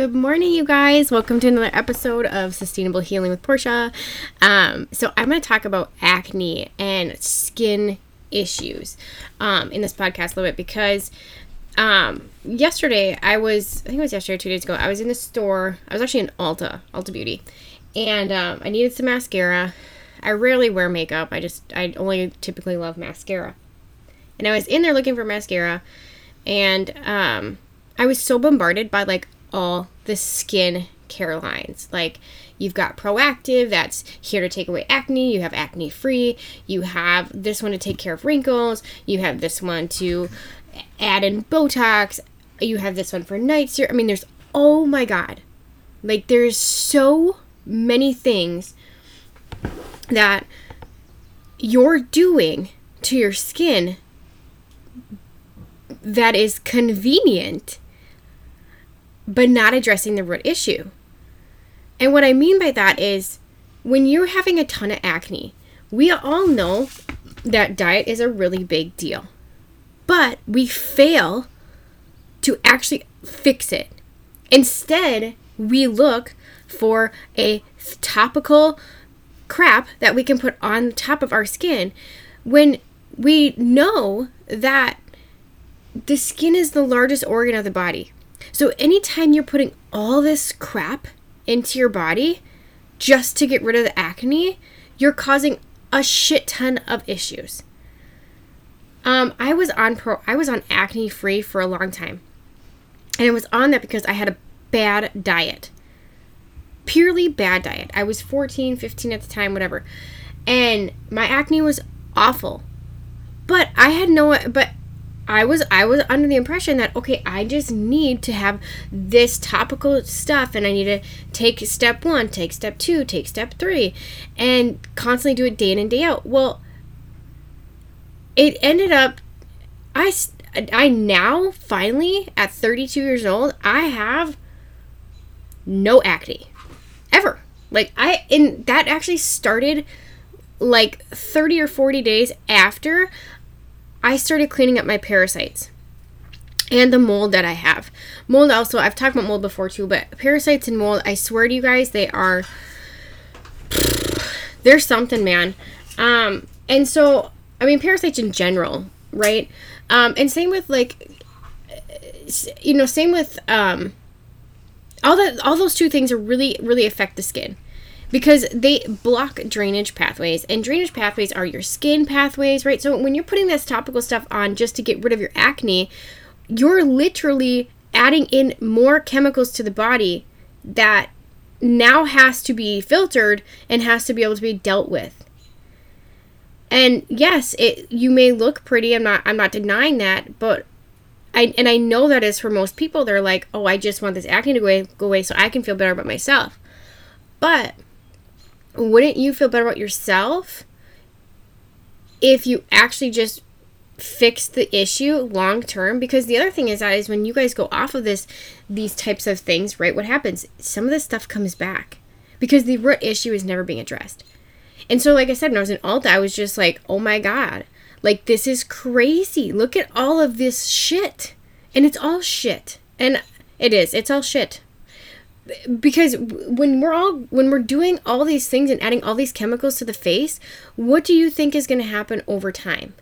Good morning, you guys. Welcome to another episode of Sustainable Healing with Portia. Um, so, I'm going to talk about acne and skin issues um, in this podcast a little bit because um, yesterday I was, I think it was yesterday, two days ago, I was in the store. I was actually in Ulta, Ulta Beauty, and um, I needed some mascara. I rarely wear makeup. I just, I only typically love mascara. And I was in there looking for mascara, and um, I was so bombarded by like all the skin care lines. Like you've got Proactiv that's here to take away acne, you have acne free, you have this one to take care of wrinkles, you have this one to add in Botox, you have this one for night serum. I mean, there's oh my god. Like there's so many things that you're doing to your skin that is convenient, but not addressing the root issue. And what I mean by that is when you're having a ton of acne, we all know that diet is a really big deal. But we fail to actually fix it. Instead, we look for a topical crap that we can put on top of our skin when we know that the skin is the largest organ of the body. So anytime you're putting all this crap into your body just to get rid of the acne, you're causing a shit ton of issues. Um, I was on pro I was on acne free for a long time. And I was on that because I had a bad diet. Purely bad diet. I was 14, 15 at the time, whatever. And my acne was awful. But I had no but I was I was under the impression that okay, I just need to have this topical stuff and I need to take step 1, take step 2, take step 3 and constantly do it day in and day out. Well, it ended up I I now finally at 32 years old, I have no acne ever. Like I and that actually started like 30 or 40 days after I started cleaning up my parasites and the mold that I have. Mold also, I've talked about mold before too, but parasites and mold, I swear to you guys, they are there's something, man. Um, and so I mean parasites in general, right? Um, and same with like you know, same with um all that all those two things are really really affect the skin because they block drainage pathways and drainage pathways are your skin pathways right so when you're putting this topical stuff on just to get rid of your acne you're literally adding in more chemicals to the body that now has to be filtered and has to be able to be dealt with and yes it you may look pretty i'm not i'm not denying that but I, and I know that is for most people. They're like, oh, I just want this acne to go away, go away so I can feel better about myself. But wouldn't you feel better about yourself if you actually just fix the issue long term? Because the other thing is that is when you guys go off of this these types of things right what happens? Some of this stuff comes back because the root issue is never being addressed. And so like i said when i was in Ulta i was just like oh my god like this is crazy. Look at all of this shit. And it's all shit. And it is. It's all shit because when we're all when we're doing all these things and adding all these chemicals to the face what do you think is going to happen over time?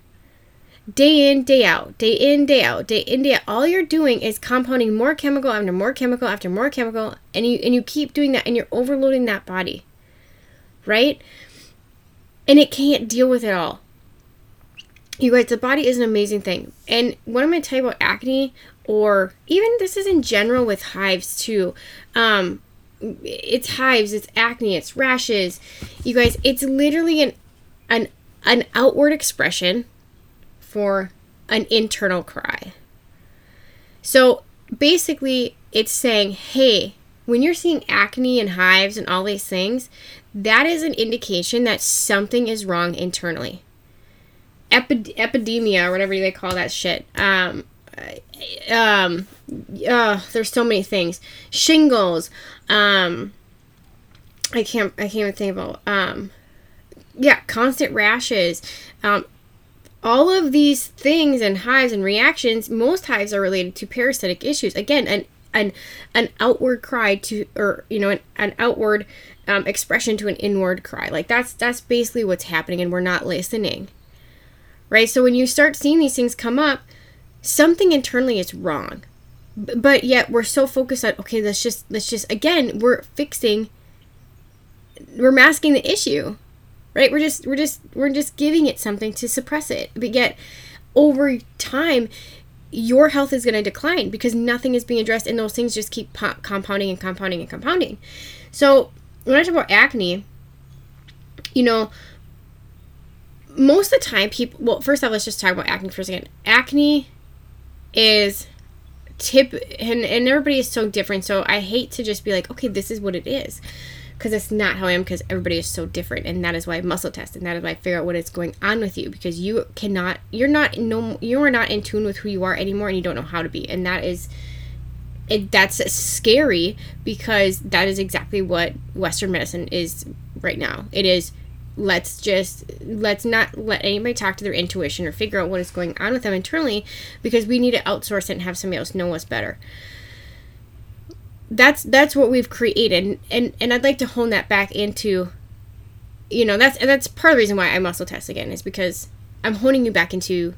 Day in day out day in day out day in day out. All you're doing is compounding more chemical after more chemical after more chemical and you and you keep doing that and you're overloading that body right? And it can't deal with it all. You guys the body is an amazing thing. And what i'm going to tell you about acne or even this is in general with hives too. Um, it's hives, it's acne, it's rashes. You guys, it's literally an an an outward expression for an internal cry. So basically, it's saying, hey, when you're seeing acne and hives and all these things, that is an indication that something is wrong internally. Epid- epidemia, or whatever they call that shit. Um, um uh there's so many things. Shingles um i can't i can't even think about um yeah constant rashes um all of these things and hives and reactions most hives are related to parasitic issues. Again and an an outward cry to or you know an, an outward um, expression to an inward cry. Like that's that's basically what's happening and we're not listening. Right? So when you start seeing these things come up something internally is wrong. But yet we're so focused on okay let's just let's just again we're fixing we're masking the issue right? We're just we're just we're just giving it something to suppress it. But yet over time your health is going to decline because nothing is being addressed and those things just keep po- compounding and compounding and compounding. So when i talk about acne you know most of the time people well first off let's just talk about acne for a second. Acne is tip and, and everybody is so different so i hate to just be like okay this is what it is because it's not how I am because everybody is so different and that is why I muscle test and that is why I figure out what is going on with you because you cannot you're not no you are not in tune with who you are anymore and you don't know how to be and that is it that's scary because that is exactly what western medicine is right now. It is let's just let's not let anybody talk to their intuition or figure out what is going on with them internally because we need to outsource it and have somebody else know us better. That's that's what we've created. And and I'd like to hone that back into you know that's that's part of the reason why I muscle test again is because I'm honing you back into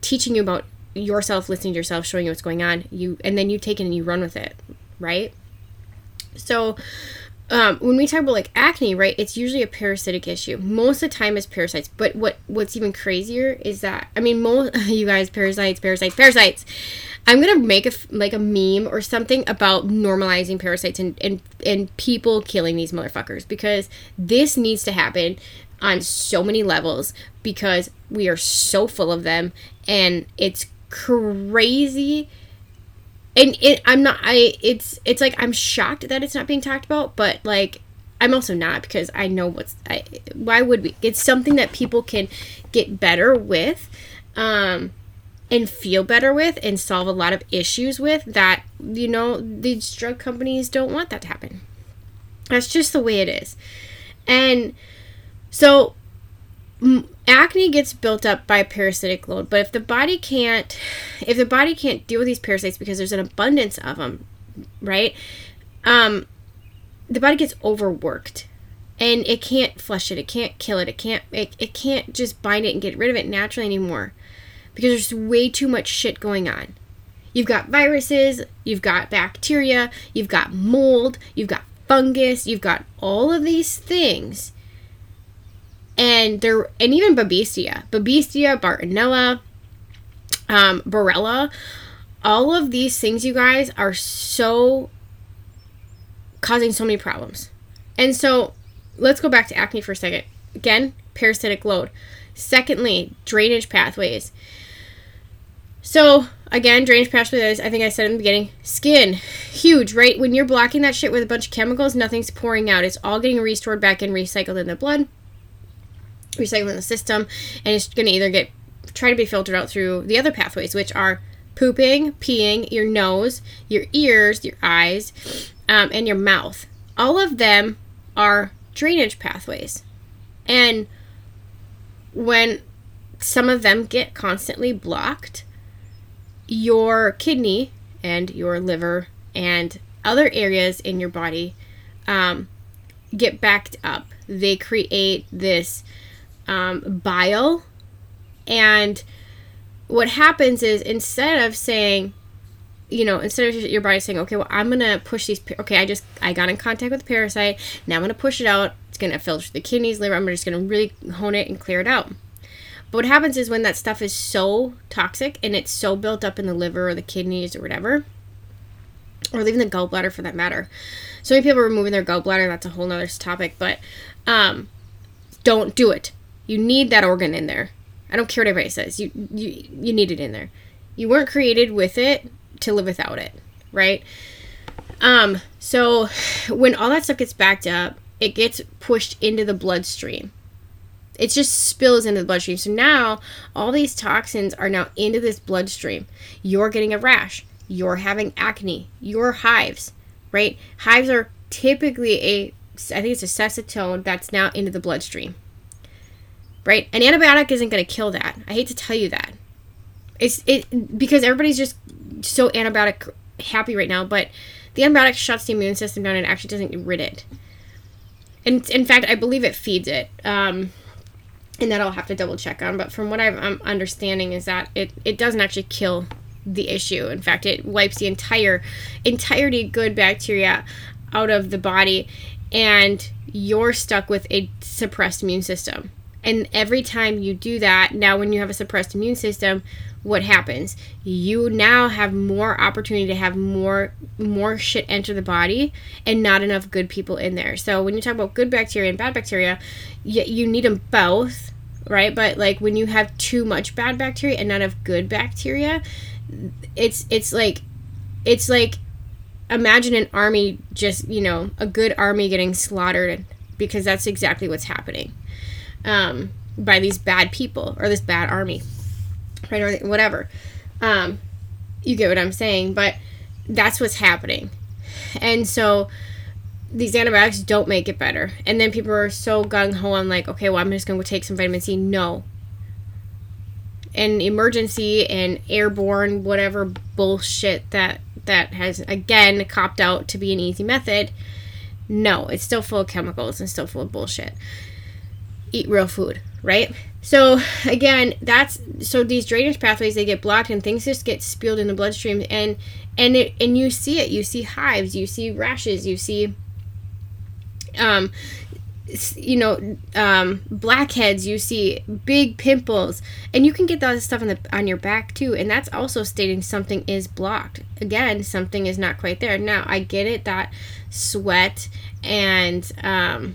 teaching you about yourself listening to yourself showing you what's going on. You and then you take it and you run with it right? So um, when we talk about like acne right it's usually a parasitic issue. Most of the time it's parasites but what what's even crazier is that i mean most you guys parasites parasites parasites. I'm gonna make a like a meme or something about normalizing parasites and and and people killing these motherfuckers because this needs to happen on so many levels because we are so full of them and it's crazy and it i'm not i it's it's like i'm shocked that it's not being talked about but like i'm also not because i know what's i why would we it's something that people can get better with um and feel better with and solve a lot of issues with that you know these drug companies don't want that to happen. That's just the way it is. And so acne gets built up by parasitic load but if the body can't if the body can't deal with these parasites because there's an abundance of them right um the body gets overworked and it can't flush it it can't kill it it can't it, it can't just bind it and get rid of it naturally anymore because there's way too much shit going on. You've got viruses, you've got bacteria, you've got mold, you've got fungus, you've got all of these things. And there and even Babesia, Babesia, Bartonella, um, Borrelia, all of these things, you guys, are so causing so many problems. And so let's go back to acne for a second. Again, parasitic load. Secondly, drainage pathways. So again, drainage pathways. I think I said in the beginning. Skin, huge, right? When you're blocking that shit with a bunch of chemicals, nothing's pouring out. It's all getting restored back and recycled in the blood, recycled in the system, and it's gonna either get try to be filtered out through the other pathways, which are pooping, peeing, your nose, your ears, your eyes, um, and your mouth. All of them are drainage pathways, and when some of them get constantly blocked your kidney and your liver and other areas in your body um, get backed up. They create this um, bile. And what happens is instead of saying, you know, instead of your body saying, okay, well, I'm going to push these, okay, I just, I got in contact with the parasite. Now I'm going to push it out. It's going to filter the kidneys, liver. I'm just going to really hone it and clear it out. But what happens is when that stuff is so toxic and it's so built up in the liver or the kidneys or whatever, or even the gallbladder for that matter. So many people are removing their gallbladder. That's a whole nother topic, but um, don't do it. You need that organ in there. I don't care what anybody says. You you you need it in there. You weren't created with it to live without it, right? Um, so when all that stuff gets backed up, it gets pushed into the bloodstream it just spills into the bloodstream. So now all these toxins are now into this bloodstream. You're getting a rash. You're having acne. Your hives, right? Hives are typically a, I think it's a acetone that's now into the bloodstream, right? An antibiotic isn't going to kill that. I hate to tell you that. It's it because everybody's just so antibiotic happy right now, but the antibiotic shuts the immune system down and actually doesn't rid it. And in fact, I believe it feeds it. Um, and that I'll have to double check on. But from what I'm understanding is that it, it doesn't actually kill the issue. In fact, it wipes the entire entirety good bacteria out of the body, and you're stuck with a suppressed immune system. And every time you do that, now when you have a suppressed immune system, what happens? You now have more opportunity to have more more shit enter the body and not enough good people in there. So when you talk about good bacteria and bad bacteria, you, you need them both, right? But like when you have too much bad bacteria and not enough good bacteria, it's it's like it's like imagine an army just, you know, a good army getting slaughtered because that's exactly what's happening. Um, by these bad people or this bad army right or whatever. Um, you get what i'm saying but that's what's happening. And so these antibiotics don't make it better. And then people are so gung-ho on like okay well i'm just going to go take some vitamin c. No. And Emergen-C and airborne whatever bullshit that that has again copped out to be an easy method no it's still full of chemicals and still full of bullshit eat real food right? So again, that's so these drainage pathways they get blocked and things just get spilled in the bloodstream and and it and you see it. You see hives, you see rashes, you see um you know um, blackheads you see big pimples and you can get that stuff on the on your back too and that's also stating something is blocked. Again something is not quite there. Now i get it that sweat and um,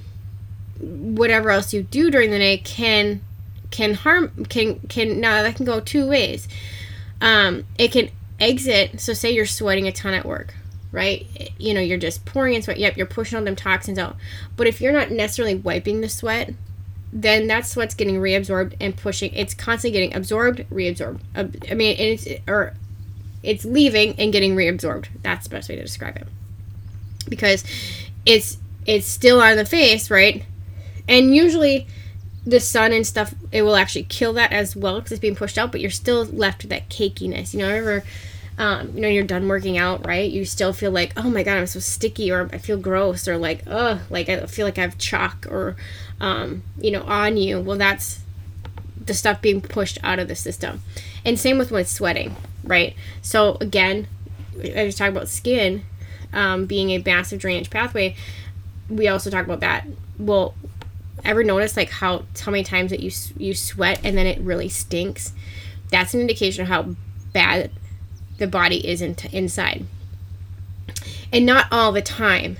whatever else you do during the day can can harm can can now that can go two ways. Um, it can exit. So say you're sweating a ton at work, right? You know you're just pouring in sweat. Yep, you're pushing all them toxins out. But if you're not necessarily wiping the sweat, then that sweat's getting reabsorbed and pushing. It's constantly getting absorbed, reabsorbed. I mean, it's or it's leaving and getting reabsorbed. That's the best way to describe it. Because it's it's still on the face, right? And usually the sun and stuff it will actually kill that as well because it's being pushed out but you're still left with that cakiness you know ever um, you know you're done working out right? You still feel like oh my god i'm so sticky or i feel gross or like oh like i feel like i have chalk or um, you know on you. Well that's the stuff being pushed out of the system. And same with when it's sweating right? So again i was talking about skin um, being a massive drainage pathway. We also talk about that. Well ever notice like how how many times that you you sweat and then it really stinks? That's an indication of how bad the body is in inside. And not all the time,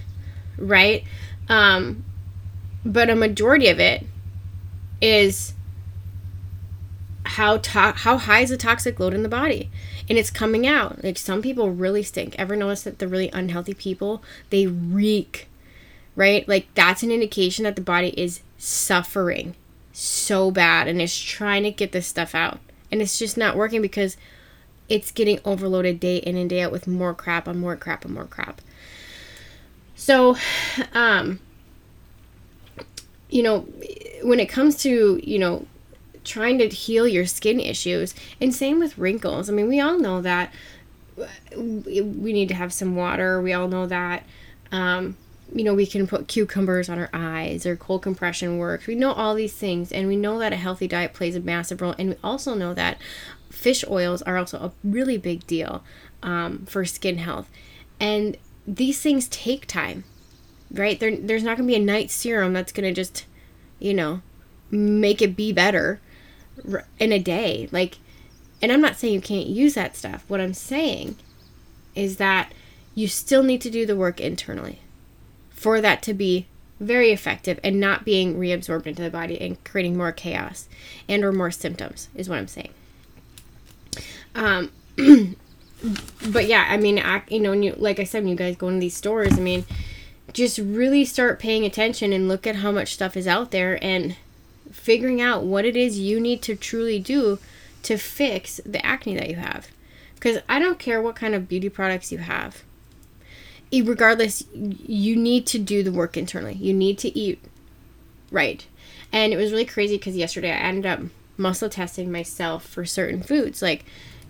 right? Um, but a majority of it is how to- how high is the toxic load in the body and it's coming out like some people really stink ever notice that the really unhealthy people they reek right like that's an indication that the body is suffering so bad and is trying to get this stuff out. And it's just not working because it's getting overloaded day in and day out with more crap and more crap and more crap. So, um, you know, when it comes to, you know, trying to heal your skin issues, and same with wrinkles. I mean, we all know that we need to have some water. We all know that um, you know, we can put cucumbers on our eyes or cold compression works. We know all these things, and we know that a healthy diet plays a massive role. And we also know that fish oils are also a really big deal um, for skin health. And these things take time, right? There, there's not going to be a night serum that's going to just, you know, make it be better in a day. Like, and I'm not saying you can't use that stuff. What I'm saying is that you still need to do the work internally for that to be very effective and not being reabsorbed into the body and creating more chaos and or more symptoms is what i'm saying. Um but yeah i mean I, you know you like i said when you guys go into these stores i mean just really start paying attention and look at how much stuff is out there and figuring out what it is you need to truly do to fix the acne that you have. Because i don't care what kind of beauty products you have regardless, you need to do the work internally. You need to eat right. And it was really crazy because yesterday I ended up muscle testing myself for certain foods. Like,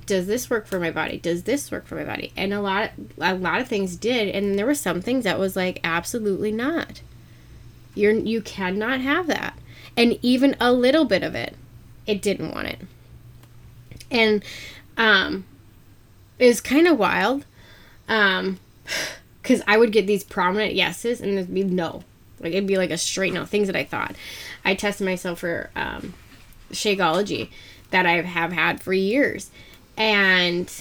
does this work for my body? Does this work for my body? And a lot a lot of things did and there were some things that was like absolutely not. You're you cannot have that. And even a little bit of it, it didn't want it. And um it was kind of wild. Um cuz I would get these prominent yeses and it'd be no. Like it'd be like a straight no things that I thought. I tested myself for um Shakeology that I have had for years and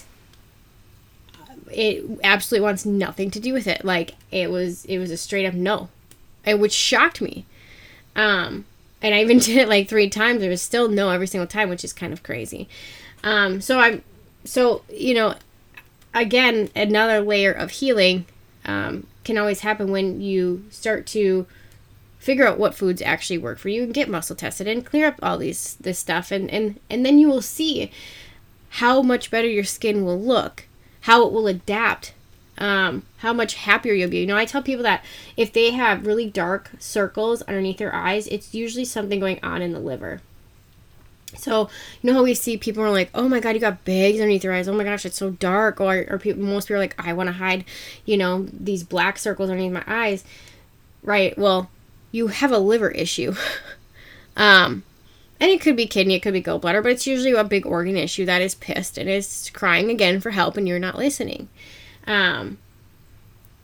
it absolutely wants nothing to do with it. Like it was it was a straight up no. It which shocked me. Um and I even did it like three times. There was still no every single time, which is kind of crazy. Um so I'm so, you know, again, another layer of healing um, can always happen when you start to figure out what foods actually work for you and get muscle tested and clear up all these this stuff and and and then you will see how much better your skin will look, how it will adapt, um, how much happier you'll be. You know, I tell people that if they have really dark circles underneath their eyes, it's usually something going on in the liver. So, you know how we see people are like, oh my god, you got bags underneath your eyes. Oh my gosh, it's so dark. Or, or people, most people are like, I want to hide, you know, these black circles underneath my eyes. Right. Well, you have a liver issue. um, and it could be kidney, it could be gallbladder, but it's usually a big organ issue that is pissed and is crying again for help and you're not listening. Um,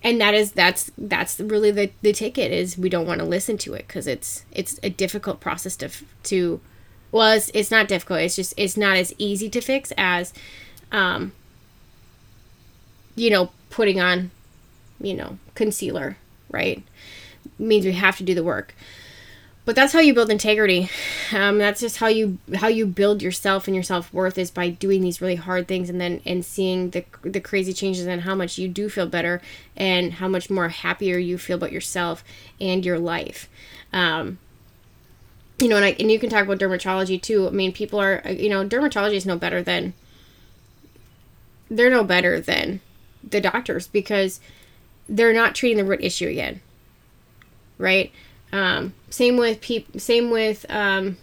and that is that's that's really the, the ticket is we don't want to listen to it because it's it's a difficult process to to well it's, it's not difficult. It's just it's not as easy to fix as um you know putting on you know concealer right? Means we have to do the work. But that's how you build integrity. Um, that's just how you how you build yourself and your self-worth is by doing these really hard things and then and seeing the the crazy changes and how much you do feel better and how much more happier you feel about yourself and your life. Um, you know and, I, and you can talk about dermatology too i mean people are you know dermatology is no better than they're no better than the doctors because they're not treating the root issue again right um, same with people. Same with um,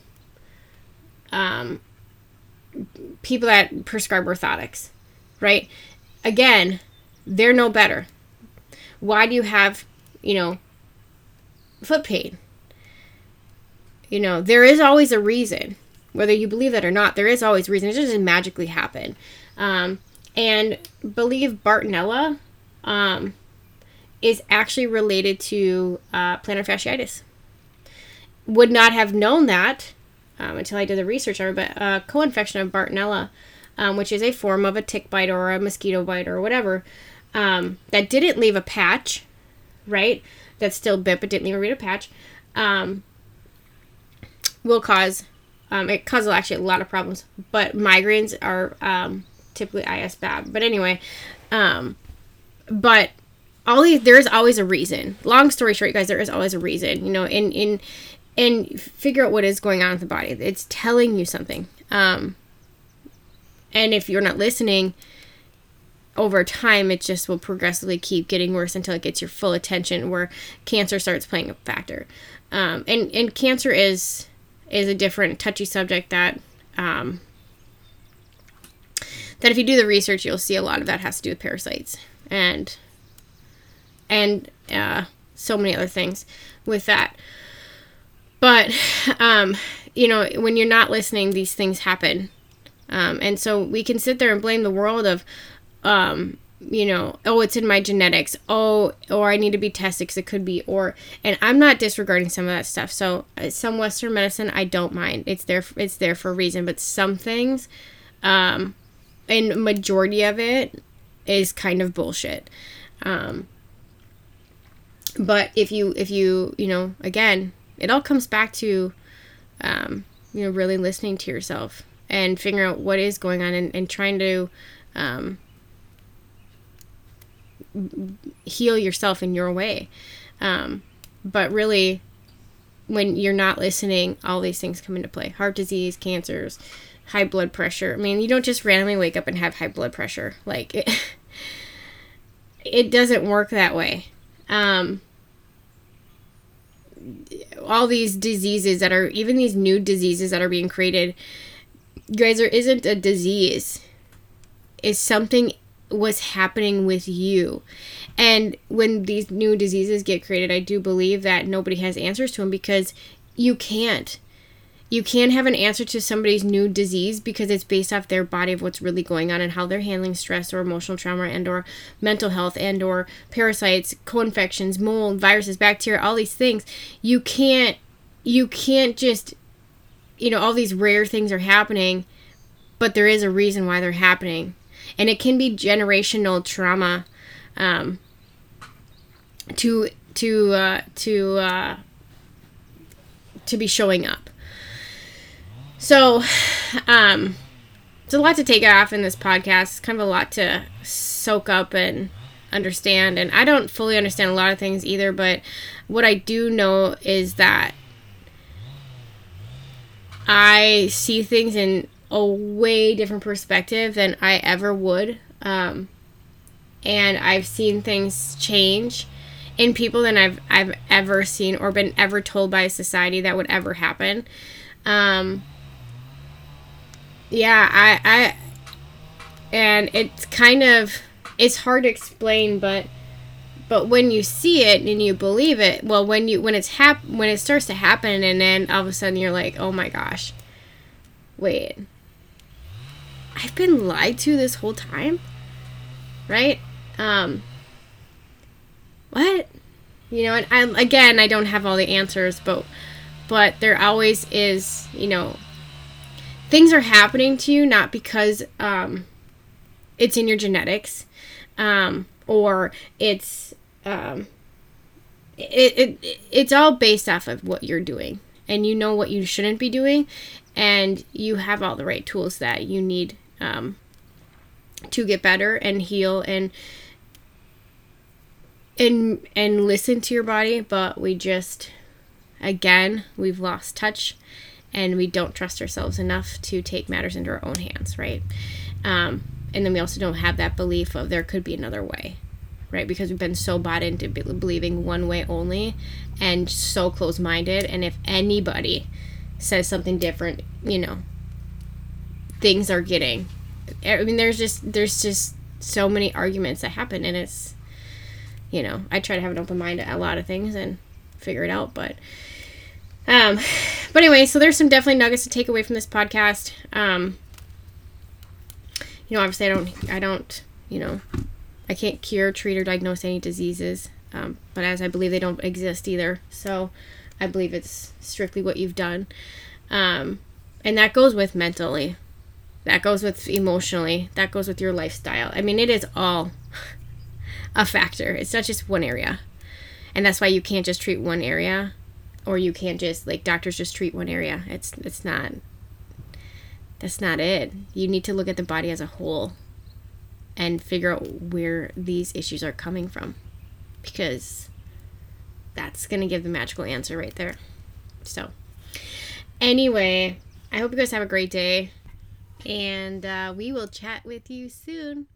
um, people that prescribe orthotics, right? Again, they're no better. Why do you have, you know, foot pain? You know, there is always a reason, whether you believe that or not. There is always a reason. It doesn't magically happen. Um, and believe Bartonella. Um, is actually related to uh, plantar fasciitis. Would not have known that um, until I did the research on it, but uh, co-infection of Bartonella, um, which is a form of a tick bite or a mosquito bite or whatever, um, that didn't leave a patch, right? That still bit but didn't leave a real patch, um, will cause um, it causes actually a lot of problems. But migraines are um, typically IS bad. But anyway, but all these there is always a reason. Long story short, guys, there is always a reason. You know, in in and figure out what is going on with the body. It's telling you something. Um, and if you're not listening, over time, it just will progressively keep getting worse until it gets your full attention, where cancer starts playing a factor. Um, and and cancer is is a different touchy subject that um, that if you do the research, you'll see a lot of that has to do with parasites and and uh, so many other things with that. But, um, you know, when you're not listening, these things happen. Um, and so we can sit there and blame the world of, um, you know, oh, it's in my genetics. Oh, or I need to be tested because it could be. Or, and I'm not disregarding some of that stuff. So uh, some Western medicine, I don't mind. It's there. It's there for a reason. But some things, um, and majority of it is kind of bullshit. Um, but if you if you you know again it all comes back to um, you know really listening to yourself and figuring out what is going on and, and trying to um, heal yourself in your way. Um, but really when you're not listening all these things come into play. Heart disease cancers high blood pressure. I mean you don't just randomly wake up and have high blood pressure. Like it, it doesn't work that way. Um, all these diseases that are even these new diseases that are being created guys there isn't a disease. Is something was happening with you. And when these new diseases get created, I do believe that nobody has answers to them because you can't. You can't have an answer to somebody's new disease because it's based off their body of what's really going on and how they're handling stress or emotional trauma and or mental health and or parasites, co-infections, mold, viruses, bacteria, all these things. You can't you can't just you know all these rare things are happening, but there is a reason why they're happening and it can be generational trauma um, to to uh, to uh, to be showing up. So, um, it's a lot to take off in this podcast. It's kind of a lot to soak up and understand. And I don't fully understand a lot of things either, but what I do know is that I see things in a way different perspective than I ever would. Um, and I've seen things change in people than I've I've ever seen or been ever told by society that would ever happen. Um, yeah, I I and it's kind of it's hard to explain, but but when you see it and you believe it, well, when you when it's hap when it starts to happen, and then all of a sudden you're like, oh my gosh, wait, I've been lied to this whole time? Right? Um, what? You know, and I, again, I don't have all the answers, but but there always is, you know, things are happening to you not because um, it's in your genetics um, or it's um, it, it it's all based off of what you're doing and you know what you shouldn't be doing and you have all the right tools that you need um, to get better and heal and and and listen to your body but we just again we've lost touch and we don't trust ourselves enough to take matters into our own hands right? Um, and then we also don't have that belief of there could be another way right? Because we've been so bought into believing one way only and so close-minded and if anybody says something different you know things are getting. I mean, there's just there's just so many arguments that happen, and it's you know I try to have an open mind to a lot of things and figure it out, but. Um, but anyway, so there's some definitely nuggets to take away from this podcast. Um, you know, obviously, I don't, I don't, you know, I can't cure, treat, or diagnose any diseases. Um, but as I believe they don't exist either, so I believe it's strictly what you've done. Um, and that goes with mentally that goes with emotionally. That goes with your lifestyle. I mean it is all a factor. It's not just one area. And that's why you can't just treat one area or you can't just like doctors just treat one area. It's it's not that's not it. You need to look at the body as a whole and figure out where these issues are coming from because that's going to give the magical answer right there. So anyway i hope you guys have a great day and uh, we will chat with you soon.